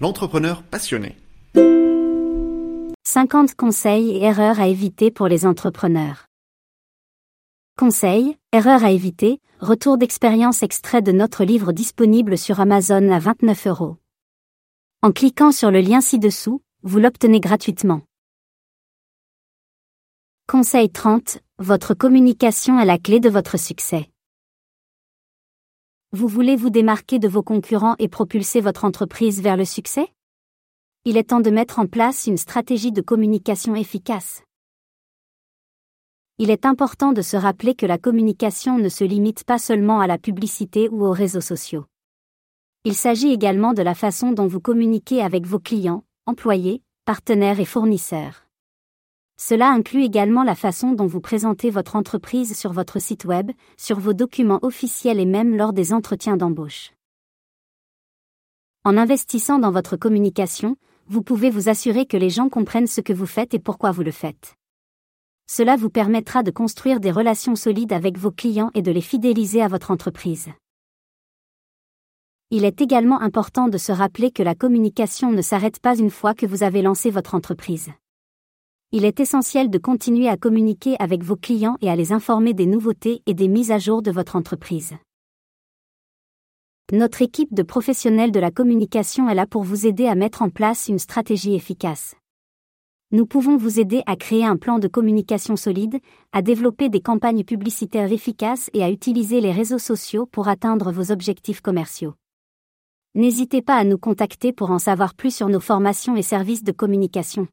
l'entrepreneur passionné. 50 conseils et erreurs à éviter pour les entrepreneurs. Conseils, erreurs à éviter, retour d'expérience extrait de notre livre disponible sur Amazon à 29 euros. En cliquant sur le lien ci-dessous, vous l'obtenez gratuitement. Conseil 30. Votre communication est la clé de votre succès. Vous voulez vous démarquer de vos concurrents et propulser votre entreprise vers le succès? Il est temps de mettre en place une stratégie de communication efficace. Il est important de se rappeler que la communication ne se limite pas seulement à la publicité ou aux réseaux sociaux. Il s'agit également de la façon dont vous communiquez avec vos clients, employés, partenaires et fournisseurs. Cela inclut également la façon dont vous présentez votre entreprise sur votre site web, sur vos documents officiels et même lors des entretiens d'embauche. En investissant dans votre communication, vous pouvez vous assurer que les gens comprennent ce que vous faites et pourquoi vous le faites. Cela vous permettra de construire des relations solides avec vos clients et de les fidéliser à votre entreprise. Il est également important de se rappeler que la communication ne s'arrête pas une fois que vous avez lancé votre entreprise il est essentiel de continuer à communiquer avec vos clients et à les informer des nouveautés et des mises à jour de votre entreprise. Notre équipe de professionnels de la communication est là pour vous aider à mettre en place une stratégie efficace. Nous pouvons vous aider à créer un plan de communication solide, à développer des campagnes publicitaires efficaces et à utiliser les réseaux sociaux pour atteindre vos objectifs commerciaux. N'hésitez pas à nous contacter pour en savoir plus sur nos formations et services de communication.